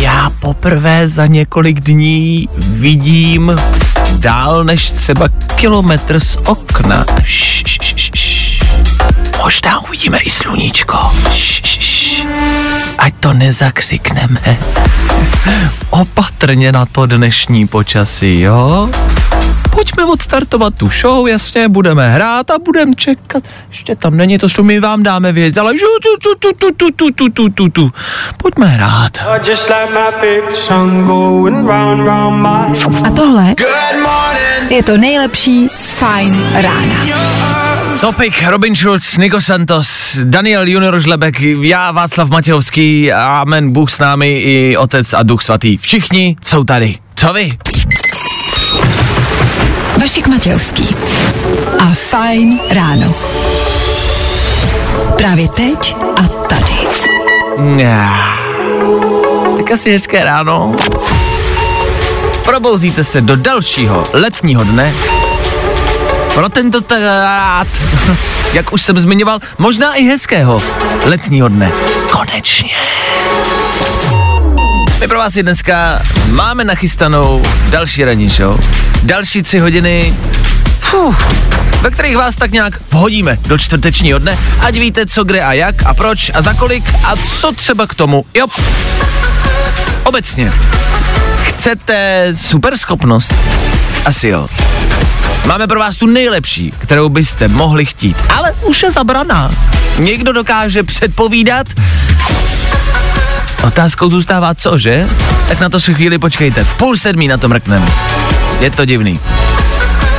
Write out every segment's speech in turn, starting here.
Já poprvé za několik dní vidím dál než třeba kilometr z okna. Š, š, š, š. Možná uvidíme i sluníčko. Š, š, š. Ať to nezakřikneme. Opatrně na to dnešní počasí, jo? Pojďme odstartovat tu show, jasně, budeme hrát a budeme čekat. Ještě tam není to, co my vám dáme vědět, ale žu, tu, tu, tu, tu, tu, tu, tu, tu, tu. Pojďme hrát. My A tohle je to nejlepší z Fajn rána. Topik, Robin Schulz, Niko Santos, Daniel Junior Žlebek, já Václav Matějovský, amen, Bůh s námi i Otec a Duch Svatý. Všichni jsou tady. Co vy? Vašek Matějovský a Fajn ráno. Právě teď a tady. Tak asi hezké ráno. Probouzíte se do dalšího letního dne. Pro tento rád, jak už jsem zmiňoval, možná i hezkého letního dne. Konečně. My pro vás i dneska máme nachystanou další ranní show. Další tři hodiny, fuh, ve kterých vás tak nějak vhodíme do čtvrtečního dne, ať víte co, kde a jak a proč a za kolik a co třeba k tomu. Jo, obecně. Chcete superschopnost? Asi jo. Máme pro vás tu nejlepší, kterou byste mohli chtít, ale už je zabraná. Někdo dokáže předpovídat, Otázkou zůstává co, že? Tak na to si chvíli počkejte. V půl sedmí na to mrkneme. Je to divný.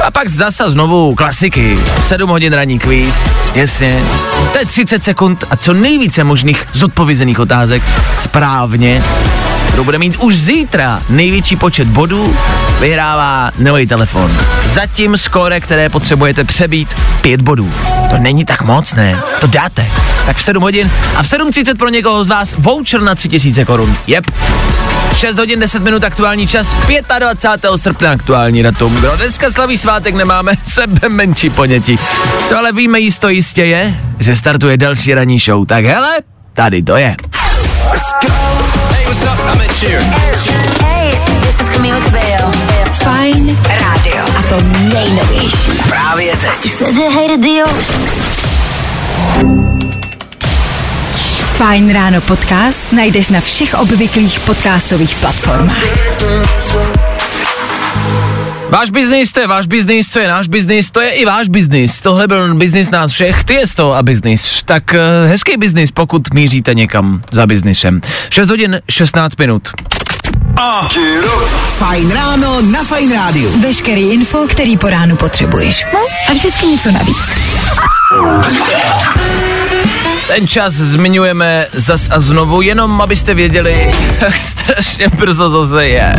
A pak zasa znovu klasiky. 7 hodin ranní kvíz. Jasně. To je 30 sekund a co nejvíce možných zodpovězených otázek správně. Kdo bude mít už zítra největší počet bodů, vyhrává nový telefon. Zatím skóre, které potřebujete přebít, 5 bodů. To není tak moc, ne? To dáte. Tak v 7 hodin a v 7.30 pro někoho z vás voucher na 3000 korun. Jep. 6 hodin 10 minut aktuální čas, 25. srpna aktuální datum. Kdo dneska slaví svátek, nemáme sebe menší ponětí. Co ale víme jisto jistě je, že startuje další ranní show. Tak hele, tady to je what's up? I'm at cheer. Hey, this is Camila Cabello. Fine Radio. A to nejnovější. Právě teď. Fajn ráno podcast najdeš na všech obvyklých podcastových platformách. Váš biznis, to je váš biznis, to je náš biznis, to je i váš biznis. Tohle byl biznis nás všech, ty je z toho a biznis. Tak uh, hezký biznis, pokud míříte někam za biznisem. 6 hodin 16 minut. Fajn ráno na Fajn rádiu. Veškerý info, který po ránu potřebuješ. No a vždycky něco navíc. Ten čas zmiňujeme zas a znovu, jenom abyste věděli, jak strašně brzo zase je.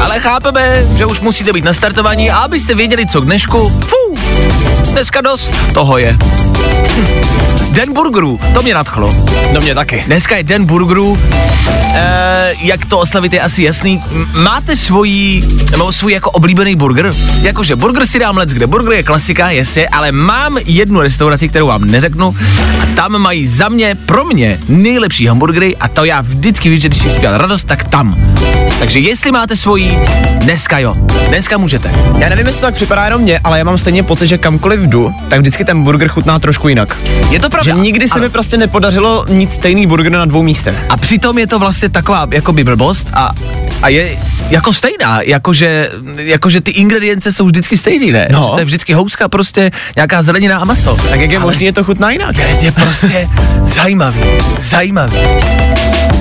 Ale chápeme, že už musíte být nastartovaní a abyste věděli, co k dnešku, fů, dneska dost toho je. Den burgerů, to mě nadchlo. No mě taky. Dneska je den burgerů. E, jak to oslavit je asi jasný. Máte svojí, nebo svůj jako oblíbený burger? Jakože burger si dám let kde. Burger je klasika, jasně, ale mám jednu restauraci, kterou vám neřeknu. A tam mají za mě, pro mě, nejlepší hamburgery a to já vždycky víc, že když si chci dělat radost, tak tam. Takže jestli máte svojí, dneska jo. Dneska můžete. Já nevím, jestli to tak připadá jenom mě, ale já mám stejně pocit, že kamkoliv jdu, tak vždycky ten burger chutná trošku jinak. Je to pravda. Že nikdy se Ano. mi prostě nepodařilo nic stejný burger na dvou místech. A přitom je to vlastně taková jakoby blbost a, a je jako stejná, jakože, jakože ty ingredience jsou vždycky stejný, ne? No. Že to je vždycky houska, prostě nějaká zelenina a maso. Tak jak je Ale možné, že to chutná jinak? Je prostě zajímavý, zajímavý.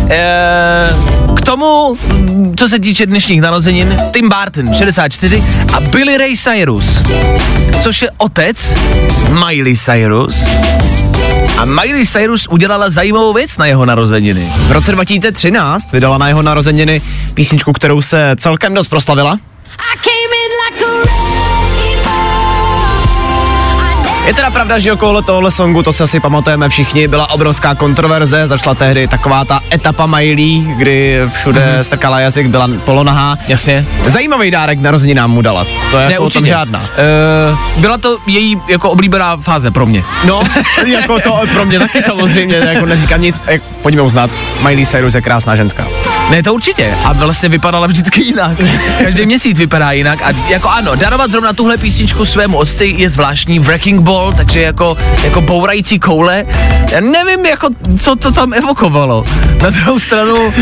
Eee, k tomu, co se týče dnešních narozenin, Tim Burton, 64, a Billy Ray Cyrus, což je otec Miley Cyrus A Miley Cyrus udělala zajímavou věc na jeho narozeniny. V roce 2013 vydala na jeho narozeniny písničku, kterou se celkem dost proslavila. I came in like a Je teda pravda, že okolo tohohle songu, to se asi pamatujeme všichni, byla obrovská kontroverze, začala tehdy taková ta etapa Miley, kdy všude mm-hmm. strkala jazyk, byla polonahá. Jasně. Zajímavý dárek narozeninám mu dala, to je Ne, jako určitě. žádná. Uh, byla to její jako oblíbená fáze pro mě. No, jako to pro mě taky samozřejmě, jako neříkám nic, jak, pojďme uznat, Miley Cyrus je krásná ženská. Ne, to určitě. A vlastně vypadala vždycky jinak. Každý měsíc vypadá jinak. A jako ano, darovat zrovna tuhle písničku svému otci je zvláštní. Wrecking Ball, takže jako, jako bourající koule. Já nevím, jako, co to tam evokovalo. Na druhou stranu,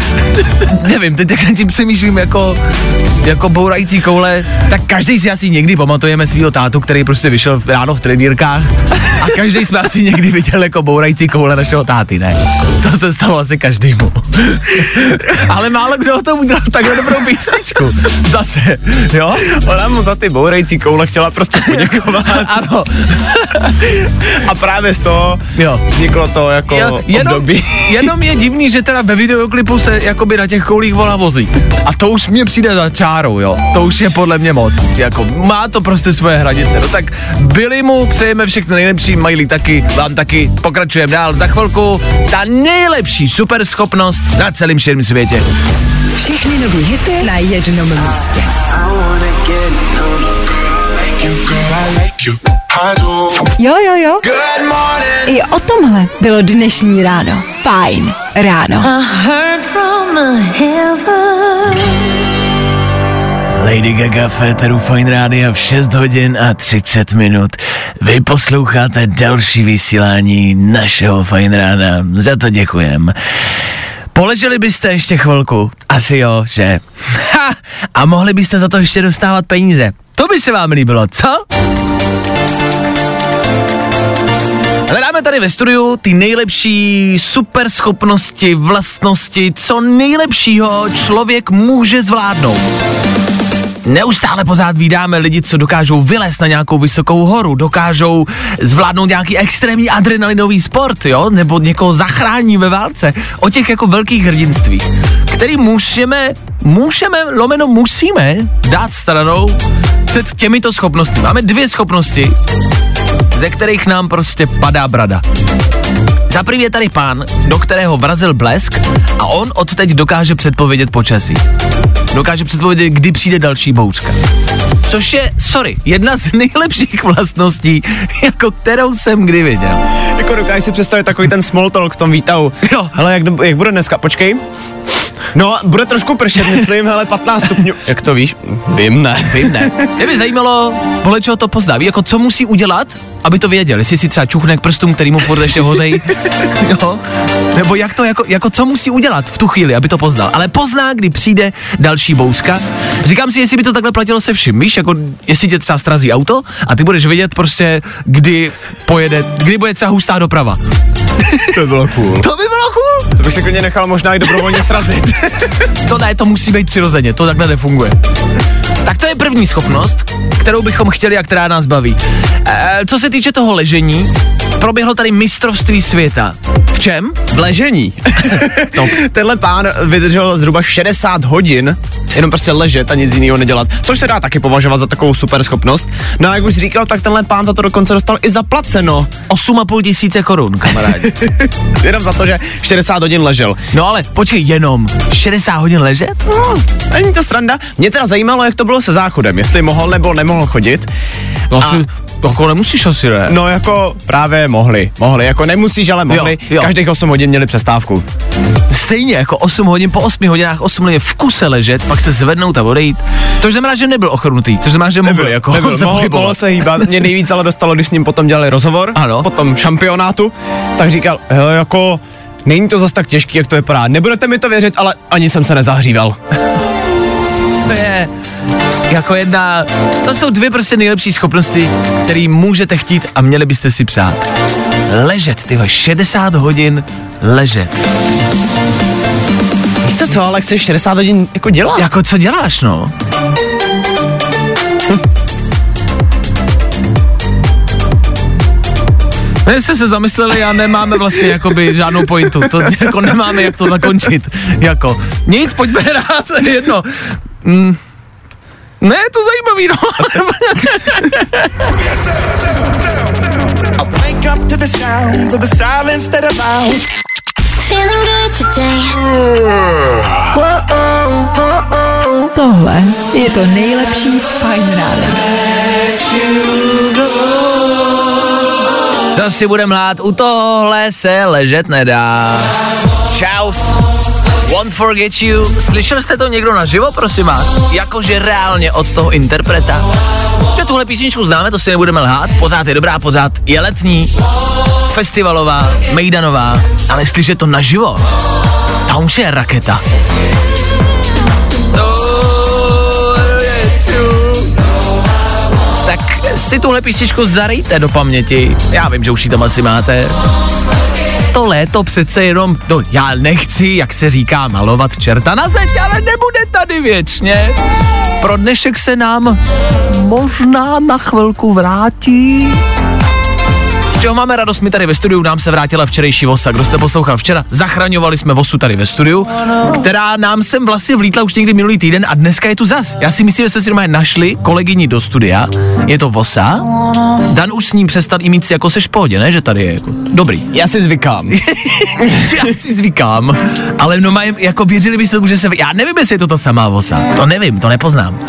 nevím, teď tak nad tím přemýšlím jako, jako bourající koule, tak každý si asi někdy pamatujeme svého tátu, který prostě vyšel ráno v trenýrkách a každý jsme asi někdy viděl jako bourající koule našeho táty, ne? To se stalo asi každému. Ale málo kdo o tom udělal takhle dobrou písničku. Zase, jo? Ona mu za ty bourající koule chtěla prostě poděkovat. Ano, A právě z toho jo. vzniklo to jako Jo, jenom, období. jenom je divný, že teda ve videoklipu se jakoby na těch koulích volá vozí. A to už mě přijde za čárou, jo. To už je podle mě moc. Jako, má to prostě svoje hranice. No tak byli mu, přejeme všechno nejlepší, Miley taky, vám taky, pokračujeme dál. Za chvilku ta nejlepší superschopnost na celém širém světě. Všechny nový hity na jednom místě. Jo, jo, jo. I o tomhle bylo dnešní ráno. Fajn ráno. heard from the heavens. Lady Gaga Féteru Fine Rádia v 6 hodin a 30 minut. Vy posloucháte další vysílání našeho Fine Rána. Za to děkujem. Poleželi byste ještě chvilku? Asi jo, že? Ha! A mohli byste za to ještě dostávat peníze. To by se vám líbilo, co? Hledáme tady ve studiu ty nejlepší super schopnosti, vlastnosti, co nejlepšího člověk může zvládnout. Neustále pořád vídáme lidi, co dokážou vylézt na nějakou vysokou horu, dokážou zvládnout nějaký extrémní adrenalinový sport, jo, nebo někoho zachrání ve válce. O těch jako velkých hrdinstvích, který můžeme, můžeme, lomeno musíme dát stranou před těmito schopnostmi. Máme dvě schopnosti, ze kterých nám prostě padá brada. Za prvý je tady pán, do kterého vrazil blesk a on od teď dokáže předpovědět počasí. Dokáže předpovědět, kdy přijde další bouřka. Což je, sorry, jedna z nejlepších vlastností, jako kterou jsem kdy viděl. Jako dokážeš si představit takový ten small talk v tom výtahu. Jo. Hele, jak, jak bude dneska? Počkej. No, bude trošku pršet, myslím, hele, 15 stupňů. Jak to víš? Vím, ne. Vím, ne. Mě by zajímalo, podle čeho to pozná. Ví, jako co musí udělat, aby to věděl. Jestli si třeba čuchne k prstům, který mu furt ještě hořej. jo. Nebo jak to, jako, jako co musí udělat v tu chvíli, aby to poznal. Ale pozná, kdy přijde další bouřka. Říkám si, jestli by to takhle platilo se vším. Víš, jako jestli tě třeba strazí auto a ty budeš vědět prostě, kdy pojede, kdy bude třeba hustá doprava. To by bylo cool. To by bylo cool. To bych se klidně nechal možná i dobrovolně srazit. To ne, to musí být přirozeně, to takhle nefunguje. Tak to je první schopnost, kterou bychom chtěli a která nás baví. E, co se týče toho ležení, proběhlo tady mistrovství světa. V čem? V ležení. Tenhle pán vydržel zhruba 60 hodin jenom prostě ležet a nic jiného nedělat, což se dá taky považovat za takovou super schopnost. No a jak už říkal, tak tenhle pán za to dokonce dostal i zaplaceno. 8,5 tisíce korun, kamarádi. Jenom za to, že 60 hodin ležel. No ale počkej, jenom 60 hodin ležet? No, není to sranda. Mě teda zajímalo, jak to bylo se záchodem, jestli mohl nebo nemohl chodit. No A- asi, jako nemusíš asi, ne? No jako právě mohli, mohli, jako nemusíš, ale mohli. Jo, jo. Každých 8 hodin měli přestávku. Stejně jako 8 hodin, po 8 hodinách 8 hodin v kuse ležet, pak se zvednout a odejít. To znamená, že nebyl ochrnutý, to znamená, že mohl jako nebyl, se mohl, mohl se hýbat. Mě nejvíc ale dostalo, když s ním potom dělali rozhovor, Ano. po tom šampionátu, tak říkal, hele, jako není to zas tak těžký, jak to vypadá. Nebudete mi to věřit, ale ani jsem se nezahříval. To je jako jedna, to jsou dvě prostě nejlepší schopnosti, které můžete chtít a měli byste si přát. Ležet, ty vole, 60 hodin ležet. Víš co, co, ale chceš 60 hodin jako dělat? Jako co děláš, no? My jsme se zamysleli a nemáme vlastně jakoby žádnou pointu. To jako nemáme jak to zakončit. Jako, nic, pojďme je jedno. Mm. Ne, je to zajímavý, no. Tohle je to nejlepší z Fajn rána. Co si budem hlát, u tohle se ležet nedá. Čaus. Won't forget you. Slyšel jste to někdo naživo, prosím vás? Jakože reálně od toho interpreta. Že tuhle písničku známe, to si nebudeme lhát. Pořád je dobrá, pořád je letní, festivalová, mejdanová, ale slyšet to naživo, to už je raketa. Tak si tuhle písničku zarejte do paměti. Já vím, že už ji tam asi máte. To léto přece jenom, no já nechci, jak se říká, malovat čerta na zeď, ale nebude tady věčně. Pro dnešek se nám možná na chvilku vrátí. Čeho máme radost, my tady ve studiu, nám se vrátila včerejší vosa. Kdo jste poslouchal včera, zachraňovali jsme vosu tady ve studiu, která nám sem vlastně vlítla už někdy minulý týden a dneska je tu zas. Já si myslím, že jsme si normálně našli kolegyni do studia, je to vosa. Dan už s ním přestal i mít si jako seš v pohodě, ne? Že tady je jako dobrý. Já si zvykám. Já si zvykám, ale no mají, jako věřili byste tomu, že se, já nevím, jestli je to ta samá vosa, to nevím, to nepoznám,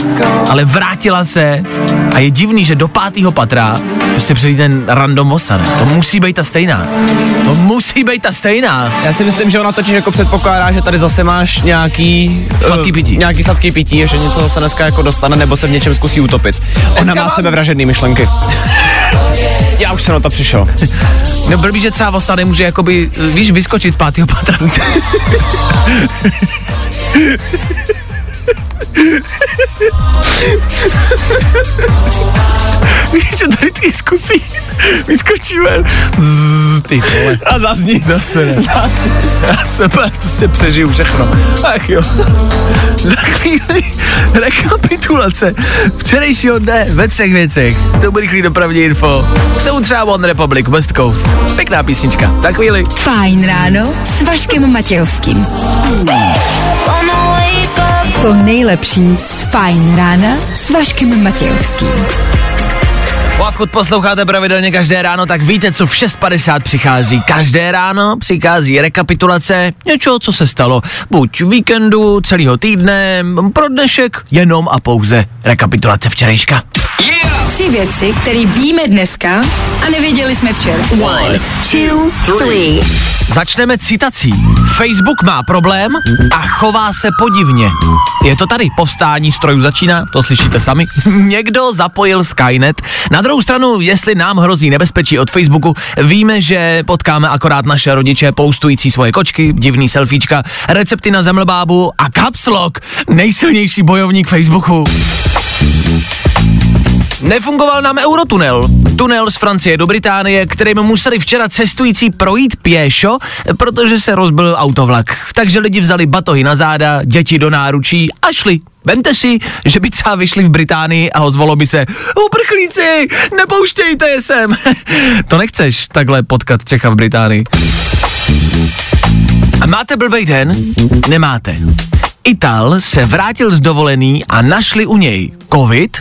ale vrátila se a je divný, že do pátého patra prostě přijde ten random vosa, ne? To musí být ta stejná, to musí být ta stejná. Já si myslím, že ona totiž jako předpokládá, že tady zase máš nějaký... Sladký eh, pití. Nějaký sladký pití, že něco zase dneska jako dostane, nebo se v něčem zkusí utopit. Ona Dneska má mám- sebevražedný myšlenky. Já už jsem na to přišel. No blbý, že třeba vosa nemůže jakoby, víš, vyskočit z pátého patra. Víš, že tady ty zkusí, vyskočíme. Zzz, ty vole. A zazní. Zase ne. Zase. Já se prostě přežiju všechno. Ach jo. Za chvíli rekapitulace včerejšího dne ve třech věcech. To bude rychlý dopravní info. Tomu třeba One Republic, West Coast. Pěkná písnička. Za chvíli. Fajn ráno s Vaškem Matějovským. To nejlepší z Fajn rána s Vaškem Matějovským. Pokud posloucháte pravidelně každé ráno, tak víte, co v 6.50 přichází. Každé ráno přichází rekapitulace něčeho, co se stalo. Buď víkendu, celého týdne, pro dnešek jenom a pouze rekapitulace včerejška. Tři věci, které víme dneska a nevěděli jsme včera. One, two, three. Začneme citací. Facebook má problém a chová se podivně. Je to tady, povstání strojů začíná, to slyšíte sami. Někdo zapojil Skynet. Na druhou stranu, jestli nám hrozí nebezpečí od Facebooku, víme, že potkáme akorát naše rodiče poustující svoje kočky, divný selfiečka, recepty na zemlbábu a caps lock, nejsilnější bojovník Facebooku. Nefungoval nám Eurotunel. Tunel z Francie do Británie, kterým museli včera cestující projít pěšo, protože se rozbil autovlak. Takže lidi vzali batohy na záda, děti do náručí a šli. Vemte si, že by třeba vyšli v Británii a ozvalo by se Uprchlíci, nepouštějte je sem. to nechceš takhle potkat Čecha v Británii. A máte blbej den? Nemáte. Ital se vrátil z dovolený a našli u něj covid,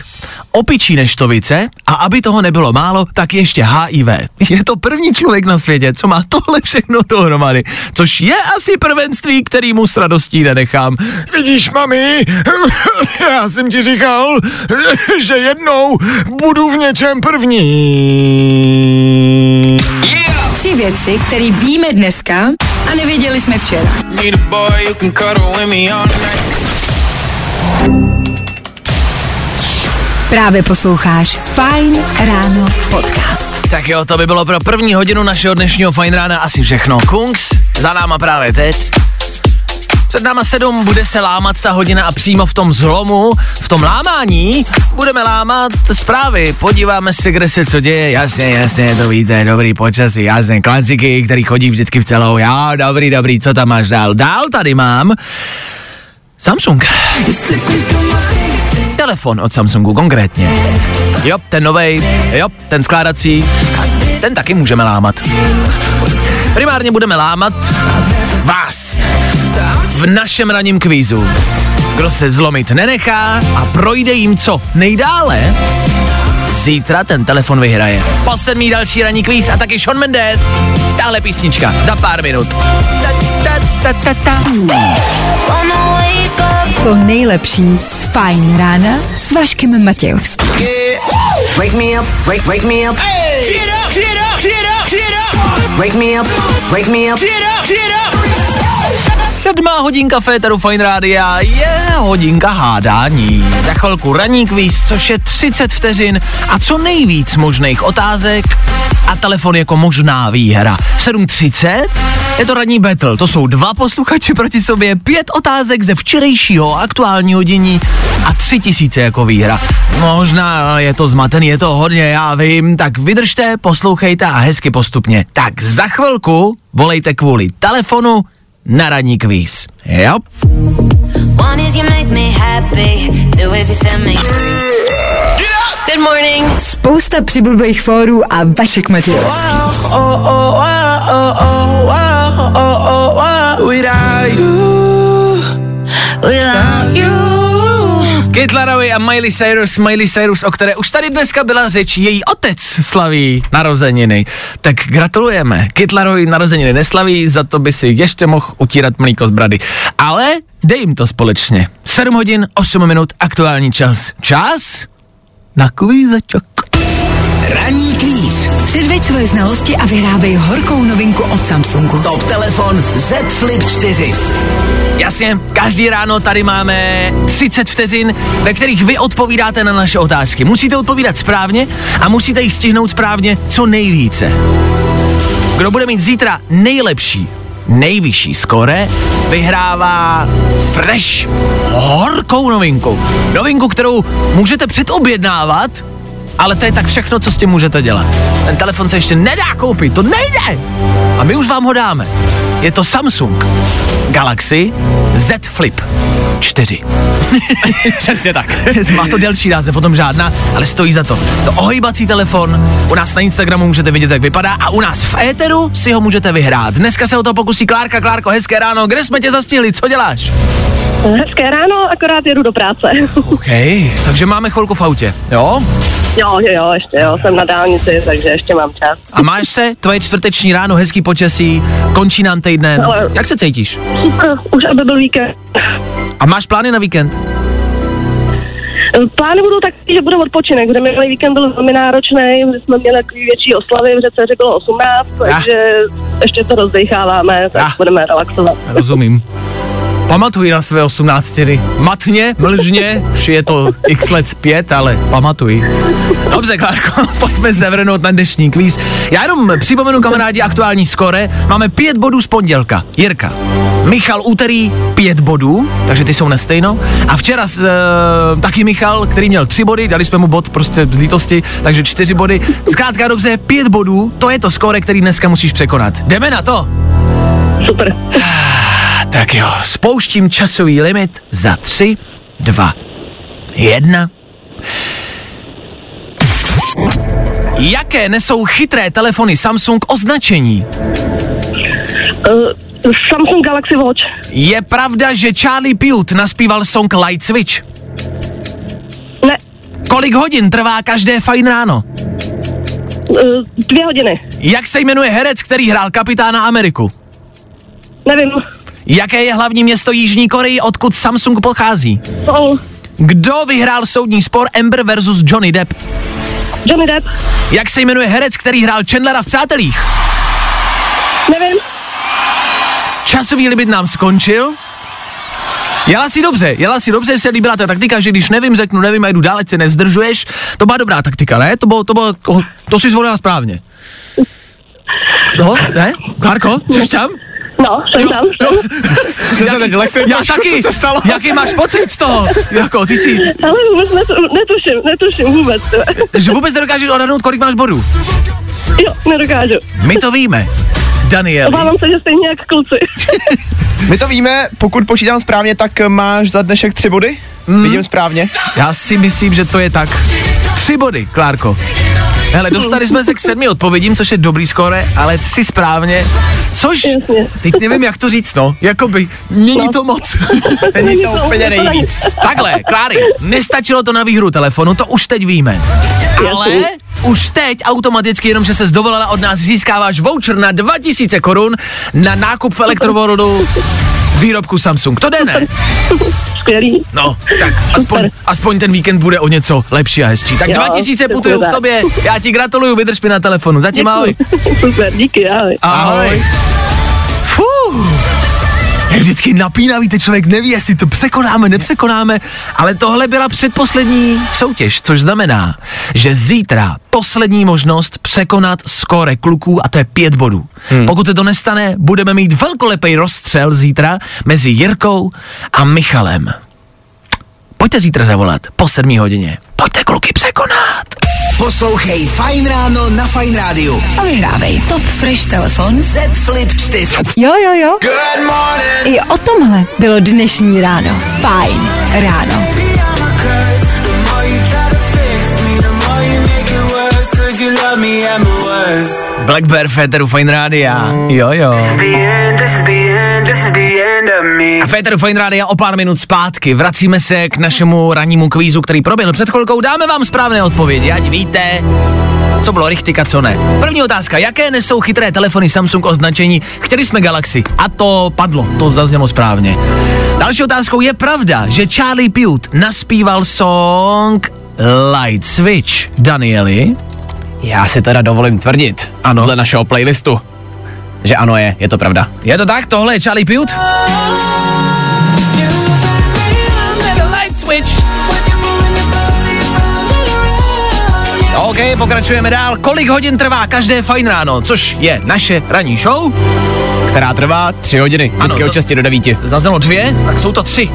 opičí neštovice a aby toho nebylo málo, tak ještě HIV. Je to první člověk na světě, co má tohle všechno dohromady, což je asi prvenství, který mu s radostí nenechám. Vidíš, mami, já jsem ti říkal, že jednou budu v něčem první. Tři věci, které víme dneska a nevěděli jsme včera. Právě posloucháš Fajn ráno podcast. Tak jo, to by bylo pro první hodinu našeho dnešního fajn rána asi všechno. Kungs, za náma právě teď. Před náma sedm bude se lámat ta hodina a přímo v tom zlomu, v tom lámání, budeme lámat zprávy. Podíváme se, kde se co děje. Jasně, jasně, to víte, dobrý počasí, jasně, klasiky, který chodí vždycky v celou. Jo, dobrý, dobrý, co tam máš dál? Dál tady mám Samsung. Telefon od Samsungu konkrétně. Jo, ten novej, jo, ten skládací. ten taky můžeme lámat. Primárně budeme lámat vás v našem ranním kvízu. Kdo se zlomit nenechá a projde jim co nejdále, zítra ten telefon vyhraje. Po sedmý další ranní kvíz a taky Sean Mendes. Tahle písnička za pár minut. Ta, ta, ta, ta, ta. To nejlepší z Fajn rána s Vaškem Matějovským. Wake me up, wake, wake me up. Wake me up, wake me up. Sedmá hodinka Féteru Fine Rádia je hodinka hádání. Za chvilku ranní kvíz, což je 30 vteřin a co nejvíc možných otázek a telefon jako možná výhra. V 7.30 je to ranní battle, to jsou dva posluchači proti sobě, pět otázek ze včerejšího aktuálního dění a tři tisíce jako výhra. Možná je to zmatený, je to hodně, já vím, tak vydržte, poslouchejte a hezky postupně. Tak za chvilku volejte kvůli telefonu na ranní kvíz. Jo? One is you make me happy, two is you send me. Good morning. Spousta přibulbých fórů a Vašek Matějovský. Kate Laroi a Miley Cyrus, Miley Cyrus, o které už tady dneska byla řeč, její otec slaví narozeniny. Tak gratulujeme. Kate Laroi narozeniny neslaví, za to by si ještě mohl utírat mlíko z brady. Ale dej jim to společně. 7 hodin, 8 minut, aktuální čas. Čas na kvízeček. Ranní kvíz. Předveď svoje znalosti a vyhrávej horkou novinku od Samsungu. Top telefon Z Flip 4. Jasně, každý ráno tady máme 30 vteřin, ve kterých vy odpovídáte na naše otázky. Musíte odpovídat správně a musíte jich stihnout správně co nejvíce. Kdo bude mít zítra nejlepší, nejvyšší skore, vyhrává fresh, horkou novinku. Novinku, kterou můžete předobjednávat, ale to je tak všechno, co s tím můžete dělat. Ten telefon se ještě nedá koupit, to nejde! A my už vám ho dáme. Je to Samsung Galaxy Z Flip 4. Přesně tak. Má to delší název, potom žádná, ale stojí za to. To ohýbací telefon, u nás na Instagramu můžete vidět, jak vypadá a u nás v éteru si ho můžete vyhrát. Dneska se o to pokusí Klárka. Klárko, hezké ráno, kde jsme tě zastihli, co děláš? Hezké ráno, akorát jedu do práce. OK, takže máme chvilku v autě, jo? Jo, jo, jo, ještě jo, jsem na dálnici, takže ještě mám čas. A máš se, tvoje čtvrteční ráno, hezký počasí, končí nám týden. Ale- Jak se cítíš? Super, už aby byl víkend. A máš plány na víkend? Plány budou takový, že bude odpočinek, kde minulý víkend byl velmi náročný, že jsme měli takový větší oslavy, v řece bylo 18, takže ještě to rozdecháváme, tak Ah. budeme relaxovat. Rozumím. Pamatuj na své osmnáctiny. Matně, mlžně, už je to x let zpět, ale pamatuj. Dobře, Klárko, pojďme zavrnout na dnešní kvíz. Já jenom připomenu kamarádi aktuální skore. Máme pět bodů z pondělka. Jirka. Michal úterý pět bodů, takže ty jsou nestejno. A včera uh, taky Michal, který měl tři body, dali jsme mu bod prostě z lítosti, takže čtyři body. Zkrátka dobře, pět bodů, to je to skore, který dneska musíš překonat. Jdeme na to! Super. Tak jo, spouštím časový limit za tři, dva, jedna. Jaké nesou chytré telefony Samsung označení? Uh, Samsung Galaxy Watch. Je pravda, že Charlie Puth naspíval song Light Switch? Ne, Kolik hodin trvá každé fajn ráno? uh, dvě hodiny. Jak se jmenuje herec, který hrál kapitána Ameriku? Nevím. Jaké je hlavní město Jižní Koreji, odkud Samsung pochází? Seoul. Kdo vyhrál soudní spor Amber versus Johnny Depp? Johnny Depp. Jak se jmenuje herec, který hrál Chandlera v Přátelích? Nevím. Časový limit nám skončil. Jela si dobře, jela si dobře, se líbila ta taktika, že když nevím, řeknu nevím a jdu dál, ať se nezdržuješ. To byla dobrá taktika, ne? To bylo, to bylo, to, to si zvolila správně. No, ne? Klárko, jsi tam? No, jsem tam. No, Jsem se teď lekl, já taky, co se stalo? jaký máš pocit z toho? Jako, ty si, Ale vůbec netu, netuším, netuším vůbec. že vůbec nedokážeš odhadnout, kolik máš bodů. Jo, nedokážu. My to víme. Daniel. Obávám se, že stejně jak kluci. My to víme, pokud počítám správně, tak máš za dnešek tři body. Mm. Vidím správně. Já si myslím, že to je tak. Tři body, Klárko. Hele, dostali jsme se k sedmi odpovědím, což je dobrý skóre, ale tři správně, což, teď nevím, jak to říct, no, jakoby, není to moc. Není to úplně nejvíc. Takhle, Kláry, nestačilo to na výhru telefonu, to už teď víme. Ale už teď automaticky, jenom že se zdovolila od nás, získáváš voucher na 2000 korun na nákup v Elektroworldu výrobku Samsung. To jde, ne? Skvělý. No, tak aspoň, aspoň ten víkend bude o něco lepší a hezčí. Tak Jo, 2000 přesně putuju k tobě, já ti gratuluju, vydrž mi na telefonu. Zatím ahoj. Super, díky, ahoj. Ahoj. Fuh. Je vždycky napínavý, ten člověk neví, jestli to překonáme, nepřekonáme, ale tohle byla předposlední soutěž, což znamená, že zítra poslední možnost překonat skóre kluků a to je pět bodů. Hmm. Pokud se to nestane, budeme mít velkolepý rozstřel zítra mezi Jirkou a Michalem. Pojďte zítra zavolat po sedmí hodině. Pojďte kluky překonat. Poslouchej Fajn ráno na Fajn rádiu. A vyhrávej Top Fresh telefon. Z Flip 4. Jo, jo, jo. Good morning. I o tomhle bylo dnešní ráno. Fajn ráno. Black Bear Féteru Fine Rádia. Jo, jo. A Féteru Fine Rádia o pár minut zpátky. Vracíme se k našemu rannímu kvízu, který proběhl před chvilkou. Dáme vám správné odpovědi, ať víte, co bylo richtig a co ne. První otázka. Jaké nesou chytré telefony Samsung označení? Chtěli jsme Galaxy. A to padlo, to zaznělo správně. Další otázkou je pravda, že Charlie Puth naspíval song Light Switch Danieli. Já si teda dovolím tvrdit, ano. dle našeho playlistu, že ano je, je to pravda. Je to tak? Tohle je Charlie Puth? OK, pokračujeme dál. Kolik hodin trvá každé fajn ráno, což je naše ranní show? Která trvá 3 hodiny, vždycky za- od 6 do 9. Zaznělo dvě, tak jsou to tři.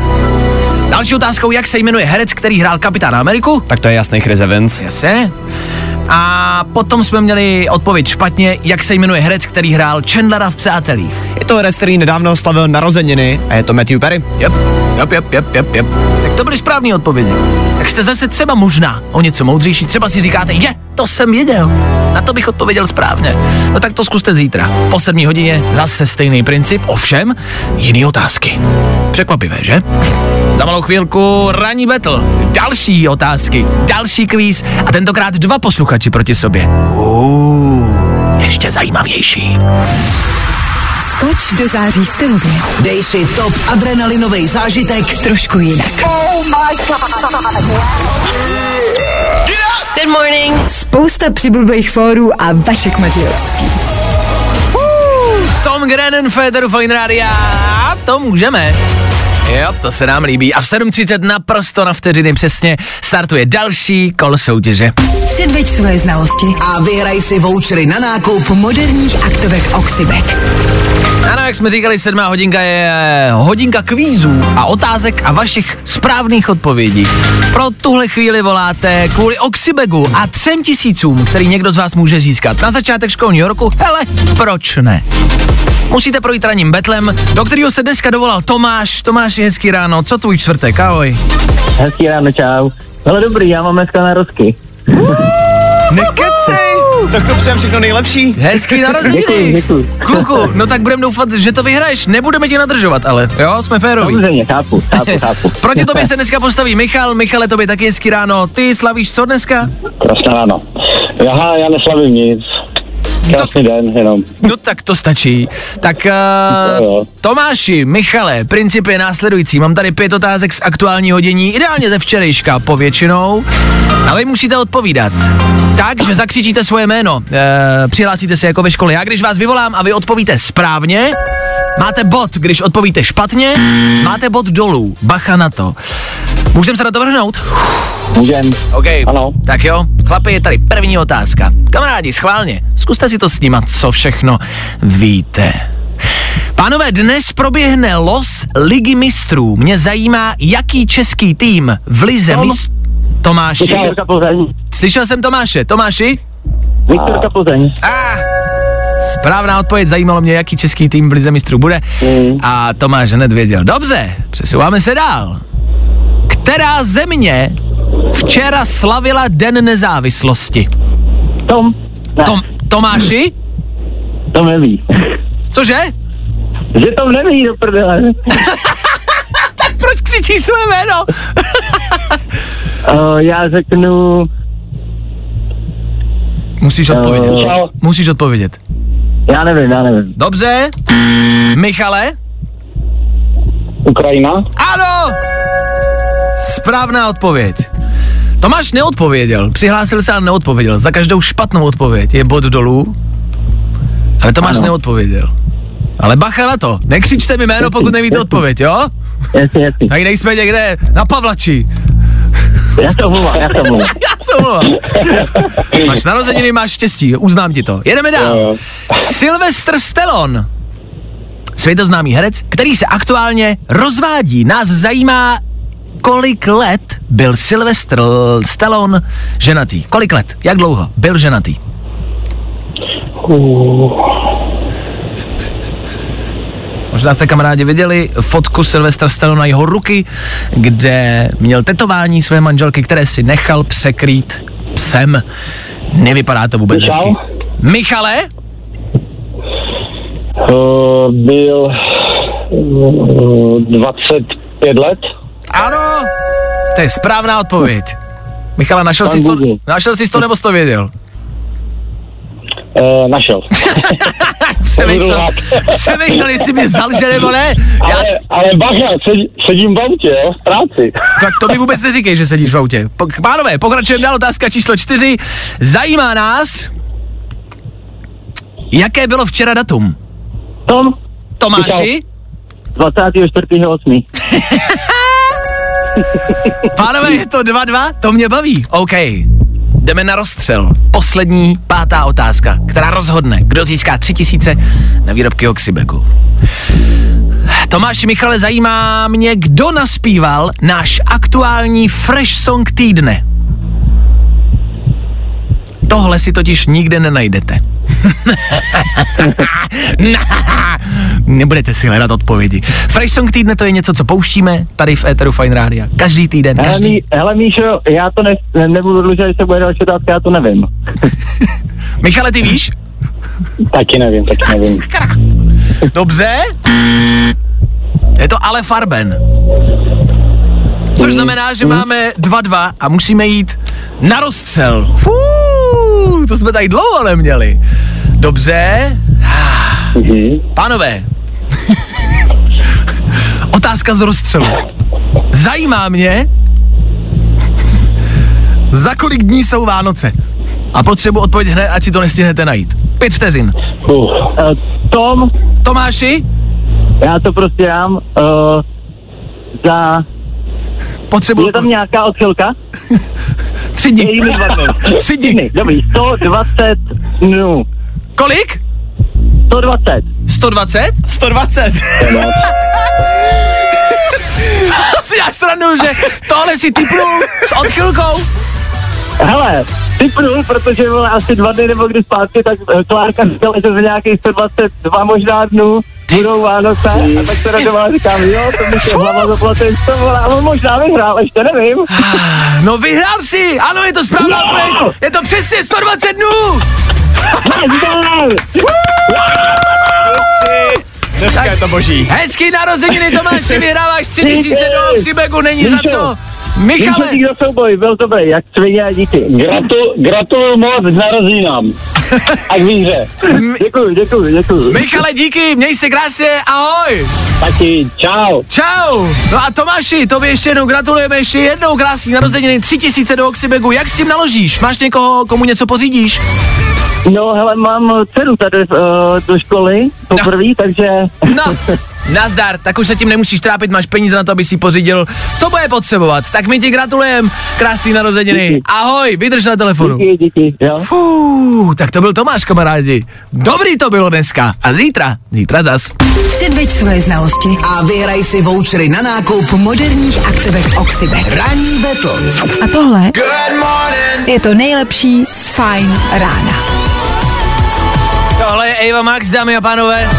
Další otázkou, jak se jmenuje herec, který hrál Kapitána Ameriku? Tak to je jasný Chris Evans. Jasně. A potom jsme měli odpověď špatně, jak se jmenuje herec, který hrál Chandlera v Přátelích. Je to herec, který nedávno slavil narozeniny a je to Matthew Perry. Jep, jep, jep, jep, jep, jep. Tak to byly správné odpovědi. Tak jste zase třeba možná o něco moudřejší. Třeba si říkáte, je, to jsem věděl. Na to bych odpověděl správně. No tak to zkuste zítra. Po sedmí hodině zase stejný princip, ovšem jiný otázky. Překvapivé, že? Za malou chvílku ranní battle, další otázky, další kvíz a tentokrát dva posluchači proti sobě. Uuu, ještě zajímavější. Skoč do září stylově. Dej si top adrenalinový zážitek Trošku jinak. Good morning. Spousta přibulbých fórů a Vašek Matějovský. Tom Grennan, Federu Fine Rádia, to můžeme. Jo, to se nám líbí. A v 7.30 naprosto na vteřiny přesně startuje další kolo soutěže. Předveď své znalosti a vyhraj si vouchery na nákup moderních aktovek Oxybek. Ano, jak jsme říkali, sedmá hodinka je hodinka kvízů a otázek a vašich správných odpovědí. Pro tuhle chvíli voláte kvůli Oxybegu a třem tisícům, který někdo z vás může získat. Na začátek školního roku, hele, proč ne? Musíte projít raním betlem, do kterého se dneska dovolal Tomáš. Tomáš, hezký ráno, co tvůj čtvrtek, ahoj. Hezký ráno, čau. Ale dobrý, já mám dneska narozky. Nekecej! Tak to přejem všechno nejlepší. Hezký narozeniny. Děkuji, děkuji. Kluku, no tak budeme doufat, že to vyhraješ. Nebudeme tě nadržovat, ale jo, jsme féroví. Samozřejmě, chápu, chápu, chápu. Proti tobě se dneska postaví Michal. Michale, tobě taky hezký ráno. Ty slavíš co dneska? Krásné ráno. Aha, já neslavím nic. Krásný den, jenom. No tak to stačí. Tak uh, Tomáši, Michale, princip je následující. Mám tady pět otázek z aktuálního dění, ideálně ze včerejška povětšinou. A vy musíte odpovídat. Tak, že zakřičíte svoje jméno. Uh, přihlásíte se jako ve škole. Já když vás vyvolám a vy odpovíte správně, máte bod. Když odpovíte špatně, máte bod dolů. Bacha na to. Můžeme se na to vrhnout? Můžem. OK. Ano. Tak jo, chlapi, je tady první otázka. Kamarádi, schválně, zkuste si to snímat, co všechno víte. Pánové, dnes proběhne los Ligy mistrů. Mě zajímá, jaký český tým v Lize Tom. mistrů... Tomáši? Slyšel jsem Tomáše. Tomáši? Viktorka Plzeň. Ah, správná odpověď, zajímalo mě, jaký český tým v Lize mistrů bude. Mm. A Tomáš hned věděl. Dobře, přesouváme se dál. Která země včera slavila Den nezávislosti? Tom? Ne. Tom, Tomáši? Tom neví. Cože? Že Tom neví, do prdele. tak proč křičíš své jméno? uh, já řeknu... Musíš odpovědět. Eh, čau. Musíš odpovědět. Já nevím, já nevím. Dobře. Michale? Ukrajina? Ano! Správná odpověď. Tomáš neodpověděl, přihlásil se a neodpověděl. Za každou špatnou odpověď je bod dolů, ale Tomáš Ano. neodpověděl. Ale bacha na to, nekřičte mi jméno, pokud nevíte odpověď, jo? Jasně, jasně. Tady nejsme někde na Pavlači. Já se omlouvám, já se omlouvám. Já se omlouvám. Máš narozeniny, máš štěstí, uznám ti to. Jedeme dál. jo. Sylvester Stallone. Světoznámý herec, který se aktuálně rozvádí. Nás zajímá, kolik let byl Sylvester Stallone ženatý. Kolik let? Jak dlouho byl ženatý? Možná jste kamarádi viděli fotku Sylvestra Stallone na jeho ruky, kde měl tetování své manželky, které si nechal překrýt psem. Nevypadá to vůbec Michal? hezky. Michale? Uh, byl uh, 25 let. Ano, to je správná odpověď. Michale, našel jsi to, našel jsi to nebo jsi to věděl? Uh, našel. Přemýšlel, přemýšlel, jestli mě zalže nebo ne. Já, Ale, ale bacha, sedí, sedím v autě, jo, v práci. tak to mi vůbec neříkej, že sedíš v autě. Pánové, pokračujeme dál, otázka číslo čtyři. Zajímá nás, jaké bylo včera datum? Tom? Tomáši? 24.8. Pánové, je to 2-2? To mě baví. OK. Jdeme na rozstřel. Poslední, pátá otázka, která rozhodne, kdo získá 3000 na výrobky Oxybeku. Tomáši Michale, zajímá mě, kdo naspíval náš aktuální Fresh Song týdne. Tohle si totiž nikde nenajdete. Nebudete si hledat odpovědi. Fresh Song týdne to je něco, co pouštíme tady v Eteru Fine Radio. Každý týden, Hele, každý... Mí, hele Míšo, já to ne, ne, nebudu dlužit, že se bude další otázka, já to nevím. Michale, ty víš? Taky nevím, taky nevím. Dobře. Je to ale Farben. Což znamená, že máme 2-2 a musíme jít na rozstřel. To jsme tady dlouho neměli. Dobře. Mhm. Pánové. Otázka z rozstřelu. Zajímá mě, za kolik dní jsou Vánoce. A potřebuji odpověď hned, ať si to nestihnete najít. Pět vteřin. Uh. Uh, Tom, Tomáši, já to prostě dám uh, za... potřebuji Je tam nějaká odchylka? tři dny. Tři dny. Dobrý, 120 dnů. Kolik? 120. 120? 120. si dáš srandu, že tohle si typnul s odchylkou? Hele, typnul, protože vole, asi dva dny nebo kdy zpátky, tak uh, Klárka říkala, že za nějakých 122 možná dnů budou Vánoce? A tak se radovala, říkám, jo, to mi se hlava zaplatit, to vole, a on možná vyhrál, ještě nevím. No vyhrál si, ano, je to správná odpověď, je to přesně 120 dnů. Dneska je to boží. Hezký narozeniny Tomáši, vyhráváš 3000 do Oxybeku, není za co. Michale, Díky za souboj, byl dobrý, jak svině a díky. Gratu, gratuluju moc k narozeninám. A k výhře. Děkuju, děkuju, děkuju. Michale, díky, měj se krásně, ahoj. Taky, čau. Čau. No a Tomáši, tobě ještě jednou gratulujeme, ještě jednou krásný narozeniny, 3000 do Oxybegu, jak s tím naložíš? Máš někoho, komu něco pořídíš? No, hele, mám dceru tady uh, do školy, poprvé, takže... No, nazdar, tak už se tím nemusíš trápit, máš peníze na to, aby si pořídil, co bude potřebovat. Tak my ti gratulujeme, krásný narozeniny. Díky. Ahoj, vydrž na telefonu. Díky, díky, jo. Fú, tak to byl Tomáš, kamarádi. Dobrý to bylo dneska. A zítra, zítra zas. Předveď svoje znalosti A vyhraj si vouchery na nákup moderních aktivek Oxybek. Ranní battle. A tohle je to nejlepší z Fine rána. Tohle je Eva Max, dámy a pánové.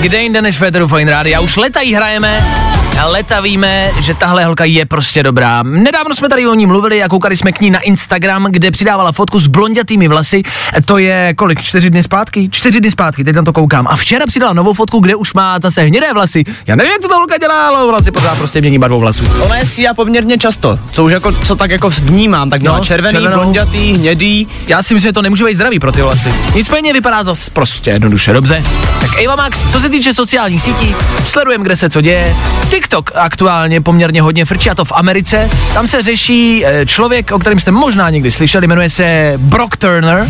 Kde jinde než Féteru Fine Rádia. Už leta jí hrajeme. Leta víme, že tahle holka je prostě dobrá. Nedávno jsme tady o ní mluvili a koukali jsme k ní na Instagram, kde přidávala fotku s blondětými vlasy. To je kolik? Čtyři dny zpátky? Čtyři dny zpátky, teď na to koukám. A včera přidala novou fotku, kde už má zase hnědé vlasy. Já nevím, jak to ta holka dělá, ale vlasy pořád prostě mění barvu vlasů. Ona je střídá poměrně často, co už jako, co tak jako vnímám, tak No, červený, červenou. blondětý, hnědý. Já si myslím, že to nemůže být zdravý pro ty vlasy. Nicméně vypadá zase prostě jednoduše dobře. Tak Eva Max, co se týče sociálních sítí, sledujeme, kde se co děje. TikTok aktuálně poměrně hodně frčí, a to v Americe. Tam se řeší eh, člověk, o kterém jste možná někdy slyšeli, jmenuje se Brock Turner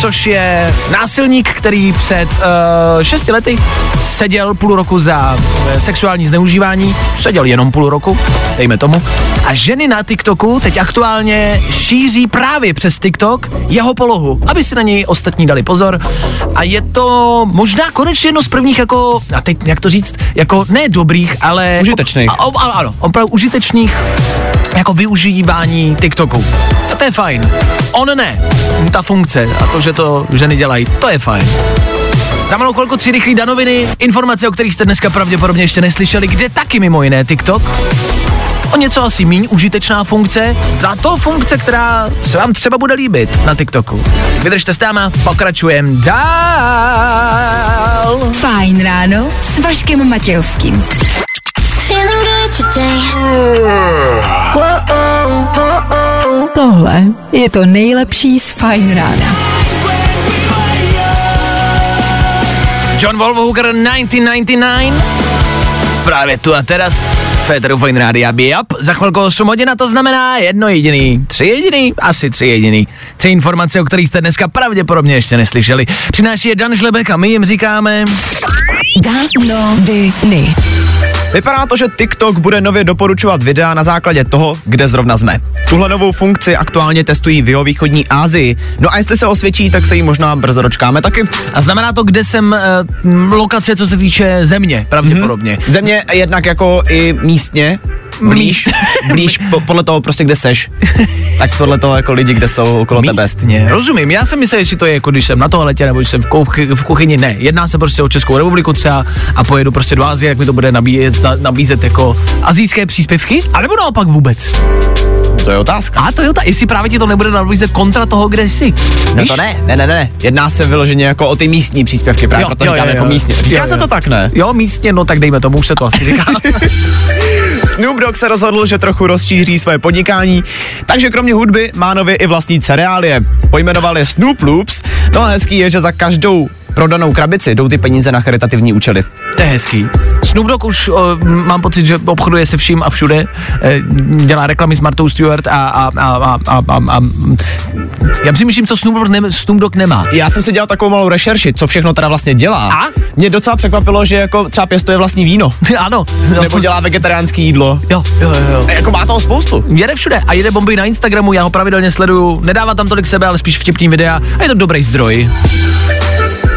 což je násilník, který před uh, šesti lety seděl půl roku za uh, sexuální zneužívání, seděl jenom půl roku, dejme tomu, a ženy na TikToku teď aktuálně šíří právě přes TikTok jeho polohu, aby si na něj ostatní dali pozor a je to možná konečně jedno z prvních jako, a teď jak to říct, jako ne dobrých, ale... Užitečných. A, a, ano, opravdu užitečných jako využívání TikToku. Tak to je fajn. On ne, ta funkce a to, že to ženy dělají, to je fajn. Za malou chvilku tři rychlý danoviny, informace, o kterých jste dneska pravděpodobně ještě neslyšeli, kde taky mimo jiné TikTok. O něco asi míň užitečná funkce, za to funkce, která se vám třeba bude líbit na TikToku. Vydržte s náma, pokračujem dál. Fajn ráno s Vaškem Matějovským. Tohle je to nejlepší z Fajn rána. John Wolfhooker 1999. Právě tu a teraz. Féteru Fine Rádia Biap. Za chvilku 8 hodin a to znamená jedno jediný. Tři jediný? Asi tři jediný. Tři informace, o kterých jste dneska pravděpodobně ještě neslyšeli. Přináší je Dan Žlebek a my jim říkáme... Danoviny. Vypadá to, že TikTok bude nově doporučovat videa na základě toho, kde zrovna jsme. Tuhle novou funkci aktuálně testují v jihovýchodní Asii. No a jestli se osvědčí, tak se jí možná brzo dočkáme taky. A znamená to, kde jsem uh, lokace, co se týče země, pravděpodobně. Mhm. Země jednak jako i místně, blíž, blíž po, podle toho prostě, kde seš. tak podle toho jako lidi, kde jsou okolo tebe. Místně. Rozumím, já jsem myslel, že to je jako když jsem na toaletě nebo když jsem v, kuchy, v kuchyni. Ne, jedná se prostě o Českou republiku třeba a pojedu prostě do Azie, jak mi to bude nabíjet, na, nabízet jako azijské příspěvky, anebo naopak vůbec. To je otázka. A to je otázka, jestli právě ti to nebude nabízet kontra toho, kde jsi. No Víš? to ne, ne, ne, ne. Jedná se vyloženě jako o ty místní příspěvky, právě Jo, proto jo, říkám jo, jako jo. místně. Říká jo. se to tak, ne? Jo, místně, no tak dejme tomu, už se to asi říká. Snoop Dogg se rozhodl, že trochu rozšíří své podnikání, takže kromě hudby má nově i vlastní cereálie. Pojmenoval je Snoop Loops, no a hezký je, že za každou prodanou krabici jdou ty peníze na charitativní účely. To je hezký. Snoop Dogg už o, mám pocit, že obchoduje se vším a všude, e, dělá reklamy s Martou Stewart a, a, a, a, a, a, a já přemýšlím, co Snoop Dogg, ne, Snoop Dogg nemá. Já jsem si dělal takovou malou rešerši, co všechno teda vlastně dělá. A? Mě docela překvapilo, že jako třeba pěstuje vlastní víno, ano. nebo dělá vegetariánský jídlo. Jo, jo, jo, jo. A jako má toho spoustu. Jede všude a jede bomby na Instagramu, já ho pravidelně sleduju, nedává tam tolik sebe, ale spíš vtipný videa a je to dobrý zdroj.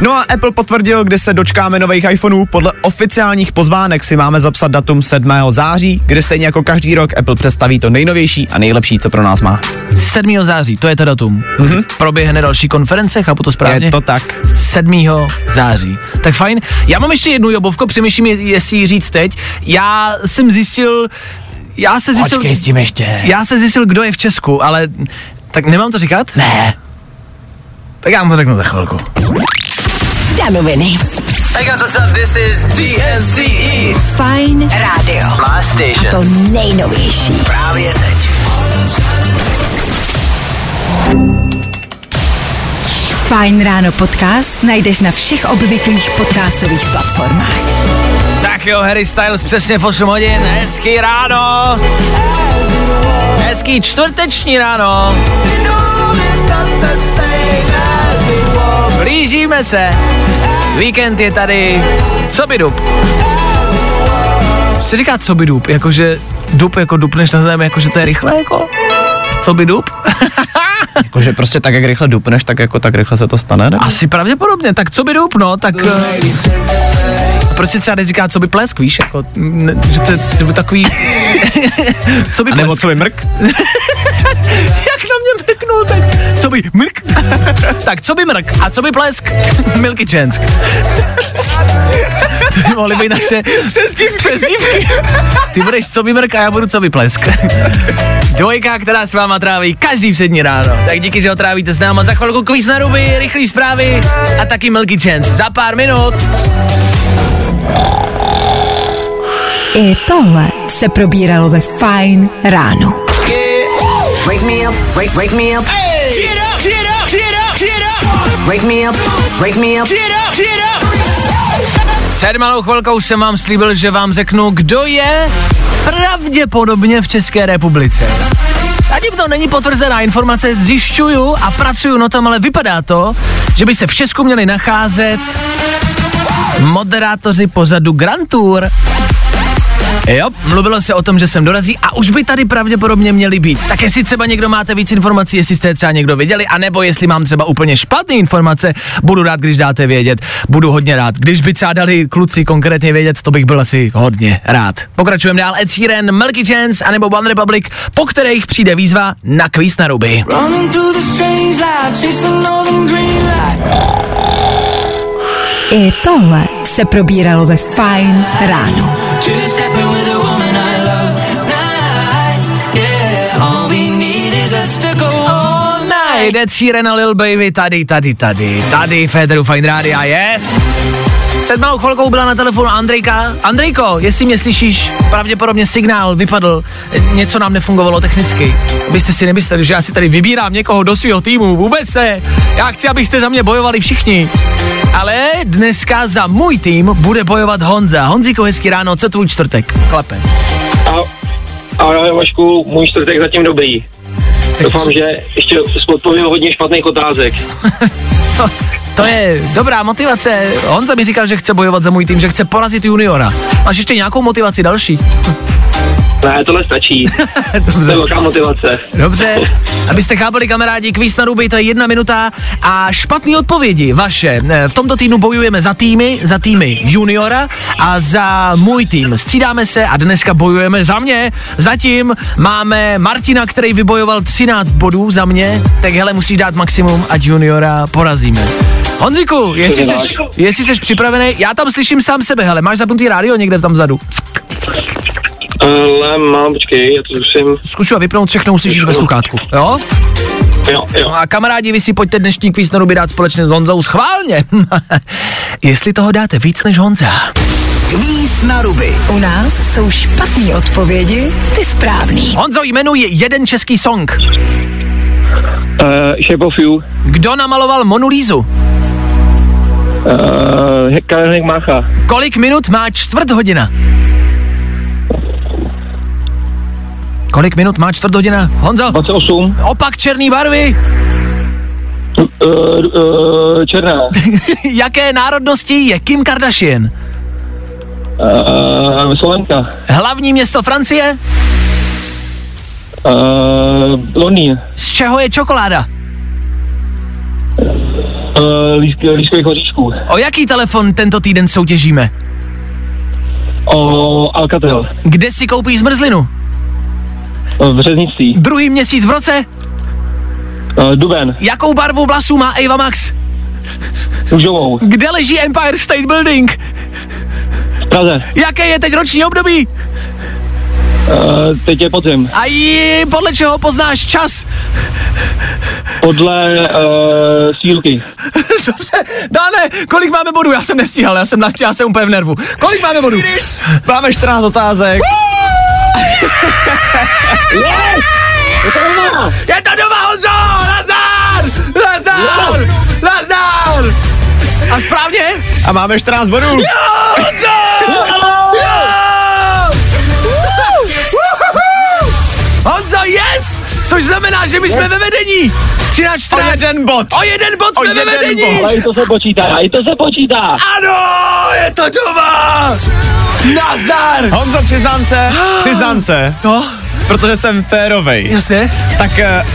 No a Apple potvrdil, kdy se dočkáme nových iPhoneů. Podle oficiálních pozvánek si máme zapsat datum 7. září, kdy stejně jako každý rok Apple představí to nejnovější a nejlepší, co pro nás má. 7. září, to je to datum. Mm-hmm. Proběhne další konference, chápu to správně? Je to tak. 7. září. Tak fajn. Já mám ještě jednu jobovku, přemýšlím, je- jestli ji říct teď. Já jsem zjistil, já se zjistil, Počkej s tím ještě. já se zjistil, kdo je v Česku, ale tak nemám to říkat? Ne. Tak já vám to řeknu za chvilku. Danoviny. Hey guys, what's up? This is DNCE. Fajn rádio. My A station. to nejnovější. Právě teď. Fajn ráno podcast najdeš na všech obvyklých podcastových platformách. Tak jo, Harry Styles přesně v 8 hodin, hezký ráno. Hezký čtvrteční ráno. Blížíme se. Víkend je tady. Co by dup? Co říká co by dup? Jakože dup jako dupneš na zem, jakože to je rychle jako? Co by dup? Jakože prostě tak, jak rychle dupneš, tak jako tak rychle se to stane, ne? Asi pravděpodobně, tak co by dup, no, tak... eh, proč se třeba neříká, co by plesk, víš, jako, ne, že to, je- to by takový... co by A nebo plesk? co by mrk? Co by mrk? tak co by mrk? A co by plesk? Milky Chance. To by mohly být naše Přezdívky. přezdívky. Ty budeš co by mrk a já budu co by plesk. Dvojka, která s váma tráví každý přední ráno. Tak díky, že ho trávíte s náma. Za chvilku kvíz na ruby, rychlý zprávy a taky Milky Chance. Za pár minut. I tohle se probíralo ve Fine ráno. Wake me up, wake, wake me up. Wake me up, wake me up. Před malou chvilkou jsem vám slíbil, že vám řeknu, kdo je pravděpodobně v České republice. Zatím to není potvrzená informace, zjišťuju a pracuju na tom, ale vypadá to, že by se v Česku měli nacházet moderátoři pozadu Grand Tour. Jo, mluvilo se o tom, že sem dorazí a už by tady pravděpodobně měli být. Tak jestli třeba někdo máte víc informací, jestli jste je třeba někdo viděli, anebo jestli mám třeba úplně špatné informace, budu rád, když dáte vědět. Budu hodně rád. Když by třeba dali kluci konkrétně vědět, to bych byl asi hodně rád. Pokračujeme dál. Ed Sheeran, Milky Chance, anebo One Republic, po kterých přijde výzva na kvíz na ruby. I tohle se probíralo ve Fine ráno. Ed Sheeran a Lil Baby, tady, tady, tady, tady, Federu Fine Rádia, yes! Před malou chvilkou byla na telefonu Andrejka. Andrejko, jestli mě slyšíš, pravděpodobně signál vypadl, něco nám nefungovalo technicky. Abyste si nemysleli, že já si tady vybírám někoho do svého týmu, vůbec ne. Já chci, abyste za mě bojovali všichni. Ale dneska za můj tým bude bojovat Honza. Honzíko, hezký ráno, co tvůj čtvrtek? Klape. Ale Vašku, můj čtvrtek zatím dobrý. Doufám, že ještě odpovím hodně špatných otázek. To, to je dobrá motivace. Honza mi říkal, že chce bojovat za můj tým, že chce porazit juniora. Máš ještě nějakou motivaci další? Ne, tohle stačí. to je velká motivace. Dobře, abyste chápali kamarádi, kvíz na ruby, to je jedna minuta a špatné odpovědi vaše. V tomto týdnu bojujeme za týmy, za týmy juniora a za můj tým. Střídáme se a dneska bojujeme za mě. Zatím máme Martina, který vybojoval 13 bodů za mě, tak hele, musíš dát maximum, ať juniora porazíme. Honziku, jestli jsi, jestli jsi připravený, já tam slyším sám sebe, hele, máš zapnutý rádio někde tam vzadu. Ale mám, počkej, já to zkusím. Zkušu a vypnout všechno, uslyšíš ve sluchátku, jo? Jo, jo. No a kamarádi, vy si pojďte dnešní kvíz na ruby dát společně s Honzou schválně. Jestli toho dáte víc než Honza. Kvíz na ruby. U nás jsou špatné odpovědi, ty správný. Honzo, jmenuji jeden český song. Uh, Shape of You. Kdo namaloval Monu Lízu? Uh, Karel Mácha. Kolik minut má čtvrt hodina? Kolik minut má čtvrt hodina? Honzo? 28. Opak černý barvy. Uh, uh, černá. Jaké národnosti je Kim Kardashian? Uh, Slovenka. Hlavní město Francie? Uh, Londýn. Z čeho je čokoláda? Uh, lísk, lískových hoříčků. O jaký telefon tento týden soutěžíme? O Alcatel. Kde si koupíš zmrzlinu? V Řeznictví. Druhý měsíc v roce? Uh, Duben. Jakou barvu vlasů má Ava Max? Růžovou. Kde leží Empire State Building? V Praze. Jaké je teď roční období? Uh, teď je podzim. A jí, podle čeho poznáš čas? Podle uh, sílky. Dobře, Dáne, kolik máme bodů? Já jsem nestíhal, já jsem, na, já jsem úplně v nervu. Kolik máme bodů? Máme 14 otázek. Je to doma, Honzo! Lazar! Lazar! Lazar! A správně? A máme 14 bodů. Jo, Honzo! Což znamená, že my jsme ve vedení. 13, 14. O jeden bod. O jeden bod O jsme ve vedení. bod. Ale i to se počítá, i to se počítá. Ano, je to doma. Nazdar. Honzo, přiznám se, přiznám se, No, protože jsem férovej. jasně. Tak eh,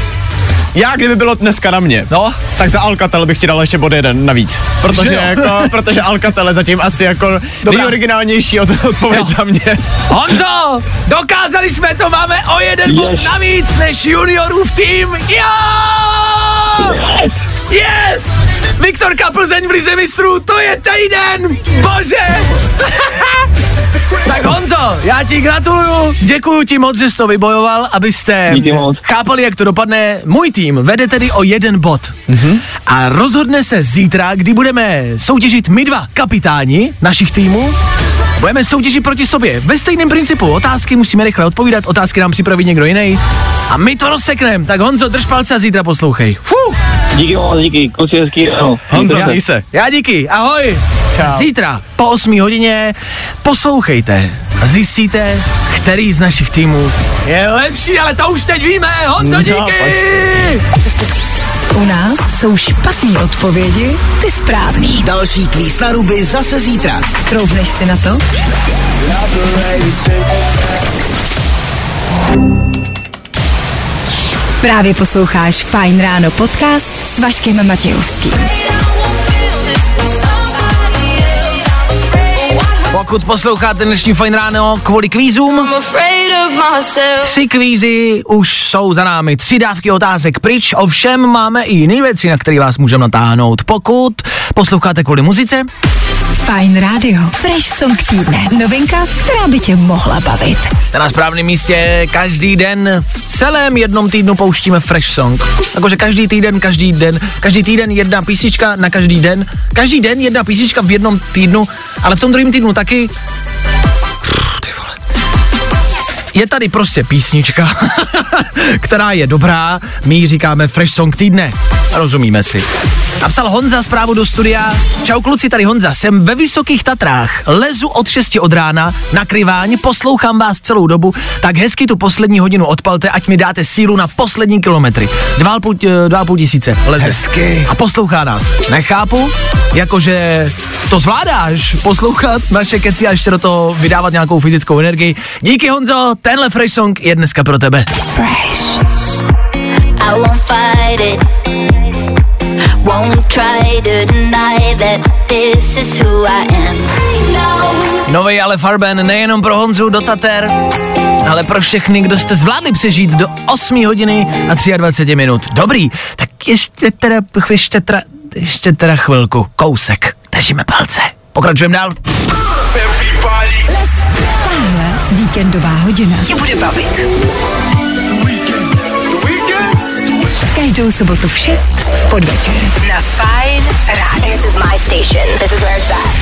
Já, kdyby bylo dneska na mě, no? tak za Alcatel bych ti dal ještě bod jeden navíc. Protože, Že jo? jako, protože Alcatel je zatím asi jako nejoriginálnější od, odpověď za mě. Honzo, dokázali jsme to, máme o jeden bod Yes. navíc než juniorův tým. Jo! Yes! Viktorka Plzeň v Lize mistrů, to je týden! Bože! tak Honzo, já ti gratuluju, děkuji ti moc, že jsi to vybojoval, abyste chápali, jak to dopadne. Můj tým vede tedy o jeden bod. Mm-hmm. A rozhodne se zítra, kdy budeme soutěžit my dva kapitáni našich týmů. Budeme soutěžit proti sobě. Ve stejném principu. Otázky musíme rychle odpovídat, otázky nám připraví někdo jiný. A my to rozsekneme. Tak Honzo, drž palce a zítra poslouchej. Fuh! Díky moc, díky, kluci hezký, ano. Honzo, měj se. Já díky, ahoj. Čau. Zítra po 8 hodině poslouchejte a zjistíte, který z našich týmů je lepší, ale to už teď víme. Honzo, No, díky! U nás jsou špatné odpovědi, ty správný. Další kvíz na ruby zase zítra. Troufneš si na to? Právě posloucháš Fine Ráno podcast s Vaškem Matějovským. Pokud posloucháte dnešní fajn ráno kvůli kvízům, tři kvízy už jsou za námi, tři dávky otázek pryč, ovšem máme i jiné věci, na které vás můžeme natáhnout. Pokud posloucháte kvůli muzice, Fine Radio. Fresh Song týdne. Novinka, která by tě mohla bavit. jste na správném místě, každý den v celém jednom týdnu pouštíme fresh song. Jakože každý týden, každý den, každý týden jedna písnička na každý den, každý den jedna písnička v jednom týdnu, ale v tom druhém týdnu taky. Je tady prostě písnička, která je dobrá, my ji říkáme Fresh Song týdne. Rozumíme si. Napsal Honza zprávu do studia. Čau kluci, tady Honza, jsem ve Vysokých Tatrách. Lezu od 6 od rána na kryváň, poslouchám vás celou dobu, tak hezky tu poslední hodinu odpalte, ať mi dáte sílu na poslední kilometry. Dva a půl, eh, dva a půl tisíce leze. Hezky. A poslouchá nás. Nechápu, jakože to zvládáš, poslouchat naše keci a ještě do toho vydávat nějakou fyzickou energii. Díky Honzo, tenhle Fresh Song je dneska pro tebe. Fresh. I won't fight it. Novej ale Farben nejenom pro Honzu do Tater, ale pro všechny, kdo jste zvládli přežít do 8 hodiny a 23 minut. Dobrý, tak ještě teda, ještě teda, ještě teda chvilku, kousek. Držíme palce. Pokračujeme dál. Tahle víkendová hodina tě bude bavit. Každou sobotu v 6 v podvečer. Na Fine Radio. This is my station. This is where it's at.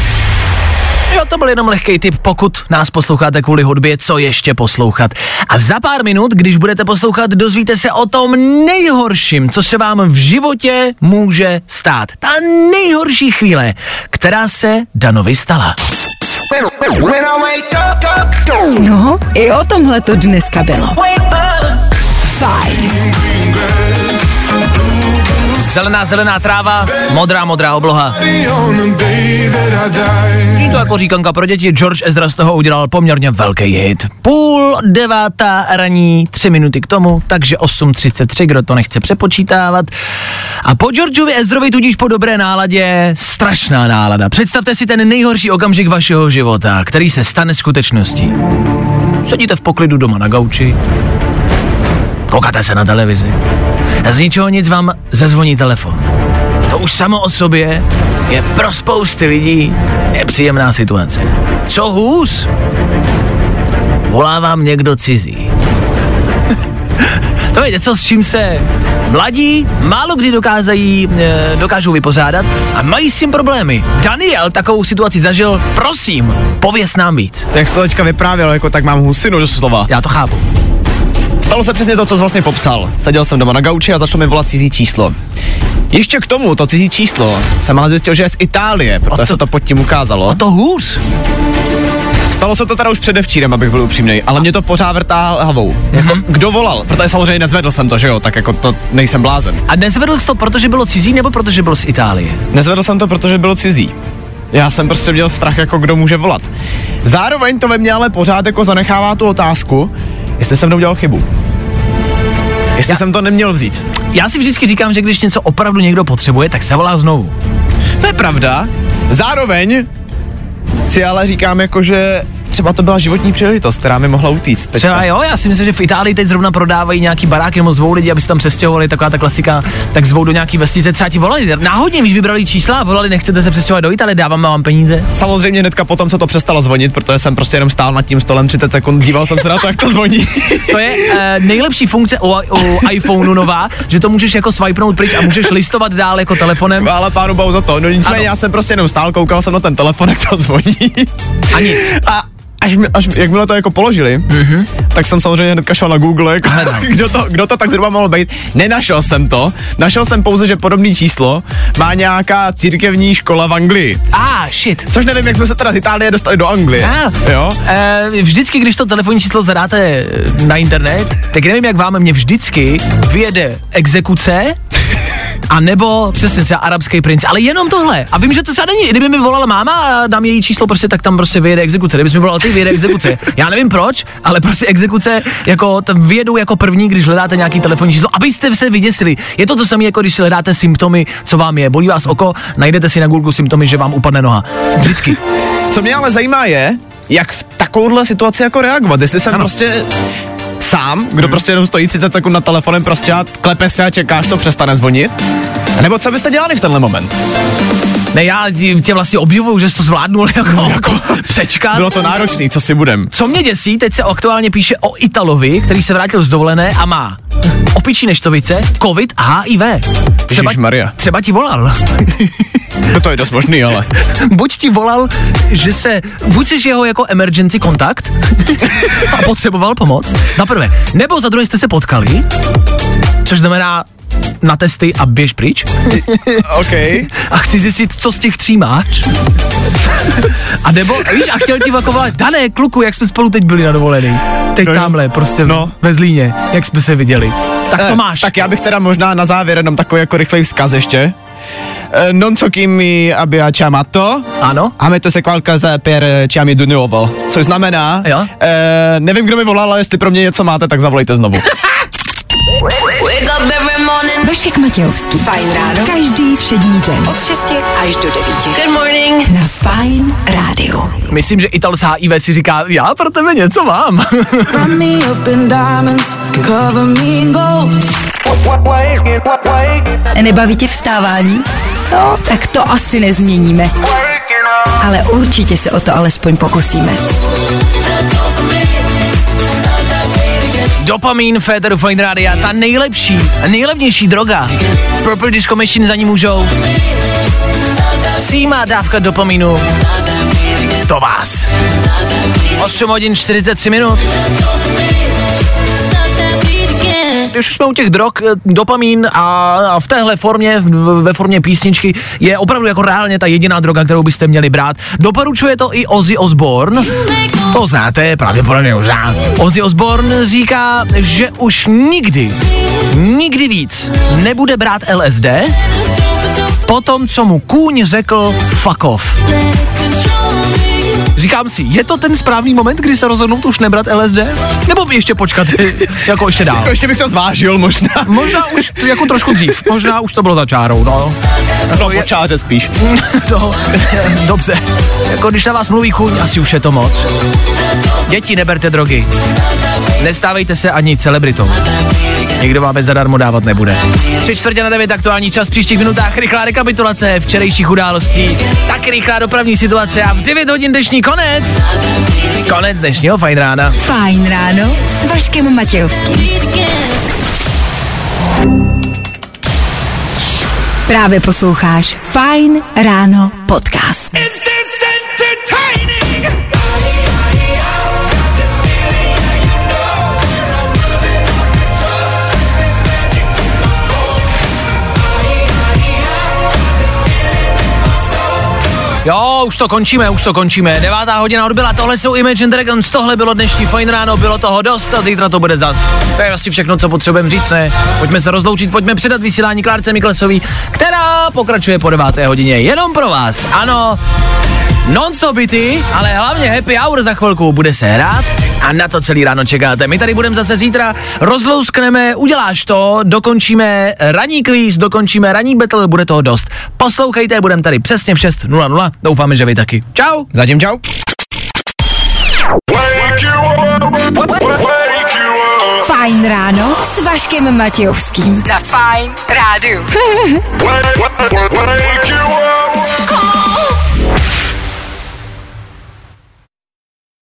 Jo, to byl jenom lehký tip, pokud nás posloucháte kvůli hudbě, co ještě poslouchat. A za pár minut, když budete poslouchat, dozvíte se o tom nejhorším, co se vám v životě může stát. Ta nejhorší chvíle, která se Danovi stala. No, i o tomhle to dneska bylo. Fajn. Zelená, zelená tráva, modrá, modrá obloha. Zní to jako říkanka pro děti, George Ezra z toho udělal poměrně velký hit. Půl devátá raní, tři minuty k tomu, takže 8.33, kdo to nechce přepočítávat. A po Georgeovi Ezrovi tudíž po dobré náladě, strašná nálada. Představte si ten nejhorší okamžik vašeho života, který se stane skutečností. Sedíte v poklidu doma na gauči, koukáte se na televizi a z ničeho nic vám zazvoní telefon. To už samo o sobě je pro spousty lidí nepříjemná situace. Co hůř? Volá vám někdo cizí. to je něco, s čím se mladí málo kdy dokázají, e, dokážou vypořádat a mají s tím problémy. Daniel takovou situaci zažil, prosím, pověs nám víc. Jak jsi to teďka vyprávěl, jako tak mám husinu do slova. Já to chápu. Stalo se přesně to, co jsi vlastně popsal. Seděl jsem doma na gauči a začalo mi volat cizí číslo. Ještě k tomu, to cizí číslo, jsem ale zjistil, že je z Itálie, protože to, se to pod tím ukázalo. A to hůř. Stalo se to teda už předevčírem, abych byl upřímný, ale mě to pořád vrtá hlavou. Jako, Mhm. kdo volal? Protože samozřejmě nezvedl jsem to, že jo, tak jako to nejsem blázen. A nezvedl jsi to, protože bylo cizí, nebo protože byl z Itálie? Nezvedl jsem to, protože bylo cizí. Já jsem prostě měl strach, jako kdo může volat. Zároveň to ve mně ale pořád jako zanechává tu otázku, jestli jsem neudělal chybu. Jestli Já... jsem to neměl vzít. Já si vždycky říkám, že když něco opravdu někdo potřebuje, tak zavolá znovu. To je pravda. Zároveň si ale říkám jako, že třeba to byla životní příležitost, která mi mohla utíct. teďka. Třeba jo, já si myslím, že v Itálii teď zrovna prodávají nějaký baráky nebo zvou lidi, aby se tam přestěhovali, taková ta klasika, tak zvou do nějaký vesnice, třeba ti volali. Náhodně, když vybrali čísla a volali, nechcete se přestěhovat do Itálie, dávám vám peníze. Samozřejmě hnedka potom, co to přestalo zvonit, protože jsem prostě jenom stál nad tím stolem 30 sekund, díval jsem se na to, jak to zvoní. To je uh, nejlepší funkce u, u iPhoneu nová, že to můžeš jako swipenout pryč a můžeš listovat dál jako telefonem. Ale pánu bohu za to. No nicméně já jsem prostě jenom stál, koukal jsem na ten telefon, jak to zvoní. A nic. A až, až jakmile to jako položili, mm-hmm. tak jsem samozřejmě hnedka šel na Google, jako, kdo, to, kdo to tak zhruba mohl být. Nenašel jsem to. Našel jsem pouze, že podobné číslo má nějaká církevní škola v Anglii. Ah, shit. Což nevím, jak jsme se teda z Itálie dostali do Anglie. Ah, Jo? Eh, vždycky, když to telefonní číslo zadáte eh, na internet, tak nevím, jak vám, mě vždycky vyjede exekuce, a nebo přesně třeba arabský princ, ale jenom tohle. A vím, že to třeba není. Kdyby mi volala máma a dám její číslo, prostě tak tam prostě vyjede exekuce. Kdybys mi volal ty, vyjede exekuce. Já nevím proč, ale prostě exekuce jako tam vyjedou jako první, když hledáte nějaký telefonní číslo, abyste se vyděsili. Je to to samé, jako když si hledáte symptomy, co vám je. Bolí vás oko, najdete si na Google symptomy, že vám upadne noha. Vždycky. Co mě ale zajímá je, jak v takovouhle situaci jako reagovat. Jestli jsem Ano. prostě sám, kdo prostě jenom stojí 30 sekund na telefonem prostě a klepe se a čekáš, to přestane zvonit. A nebo co byste dělali v tenhle moment? Ne, já tě vlastně obdivuju, že jsi to zvládnul jako, jako přečkat. Bylo to náročný, co si budem. Co mě děsí, teď se aktuálně píše o Italovi, který se vrátil z dovolené a má opičí neštovice, covid a HIV. Třeba, Ježišmarja. třeba ti volal. No to je dost možný, ale. Buď ti volal, že se, buď jsi jeho jako emergency kontakt a potřeboval pomoc, za prvé. Nebo za druhé jste se potkali, což znamená na testy a běž pryč. OK. A chci zjistit, co z těch tří máš. A nebo, víš, a chtěl ti jako volat, Dané, kluku, jak jsme spolu teď byli na dovolený. Teď No tamhle, prostě No. ve Zlíně, jak jsme se viděli. Tak to Eh, máš. Tak já bych teda možná na závěr jenom takový jako rychlej vzkaz ještě. Eh, Non so chi mi abbia chiamato, Ano. a metto se qualcosa per chiami di nuovo. Což znamená, Jo. eh, nevím, kdo mi volal, ale jestli pro mě něco máte, tak zavolejte znovu. Vašek Matějovský. Fajn ráno. Každý všední den. Od 6 až do 9. Good morning. Na Fajn rádiu. Myslím, že Ital z HIV si říká, já pro tebe něco mám. Nebaví tě vstávání? No, tak to asi nezměníme. Ale určitě se o to alespoň pokusíme. Dopamin, Féteru Fine Rádia, ta nejlepší a nejlevnější droga. Purple Disco Machine za ní můžou. Símá dávka dopaminu. To vás. 8 hodin 43 minut. Když už jsme u těch drog, eh, dopamin a, a v téhle formě, ve formě písničky, je opravdu jako reálně ta jediná droga, kterou byste měli brát. Doporučuje to i Ozzy Osbourne. To znáte, pravděpodobně už znáte. Ozzy Osbourne říká, že už nikdy, nikdy víc nebude brát LSD, potom, co mu kůň řekl fuck off. Říkám si, je to ten správný moment, kdy se rozhodnout už nebrat LSD? Nebo ještě počkat, jako ještě dál? Jako ještě bych to zvážil možná. Možná už jako trošku dřív, možná už to bylo za čárou, no. No, po čáře spíš. no dobře, jako když na vás mluví kůň, asi už je to moc. Děti, neberte drogy. Nestávejte se ani celebritou. Nikdo vám bez zadarmo dávat nebude. Tři čtvrtě na devět aktuální čas v příštích minutách. Rychlá rekapitulace včerejších událostí. Taky rychlá dopravní situace a v 9 hodin dnešní konec. Konec dnešního fajn rána. Fajn ráno s Vaškem Matějovským. Právě posloucháš Fajn ráno podcast. Už to končíme, už to končíme. Devátá hodina odbyla, tohle jsou Imagine Dragons, tohle bylo dnešní fajn ráno, bylo toho dost a zítra to bude zas. To je asi všechno, co potřebujeme říct, ne? Pojďme se rozloučit, pojďme předat vysílání Klárce Miklesový, která pokračuje po deváté hodině jenom pro vás. Ano, Non-stop hity, ale hlavně happy hour za chvilku bude se hrát a na to celý ráno čekáte. My tady budeme zase zítra, rozlouskneme, uděláš to, dokončíme ranní kvíz, dokončíme ranní battle, bude toho dost. Poslouchejte, budeme tady přesně v 6.00, doufáme, že vy taky. Čau! Zatím čau. Fajn ráno s Vaškem Matějovským. Za Fajn rádu. Wake you up.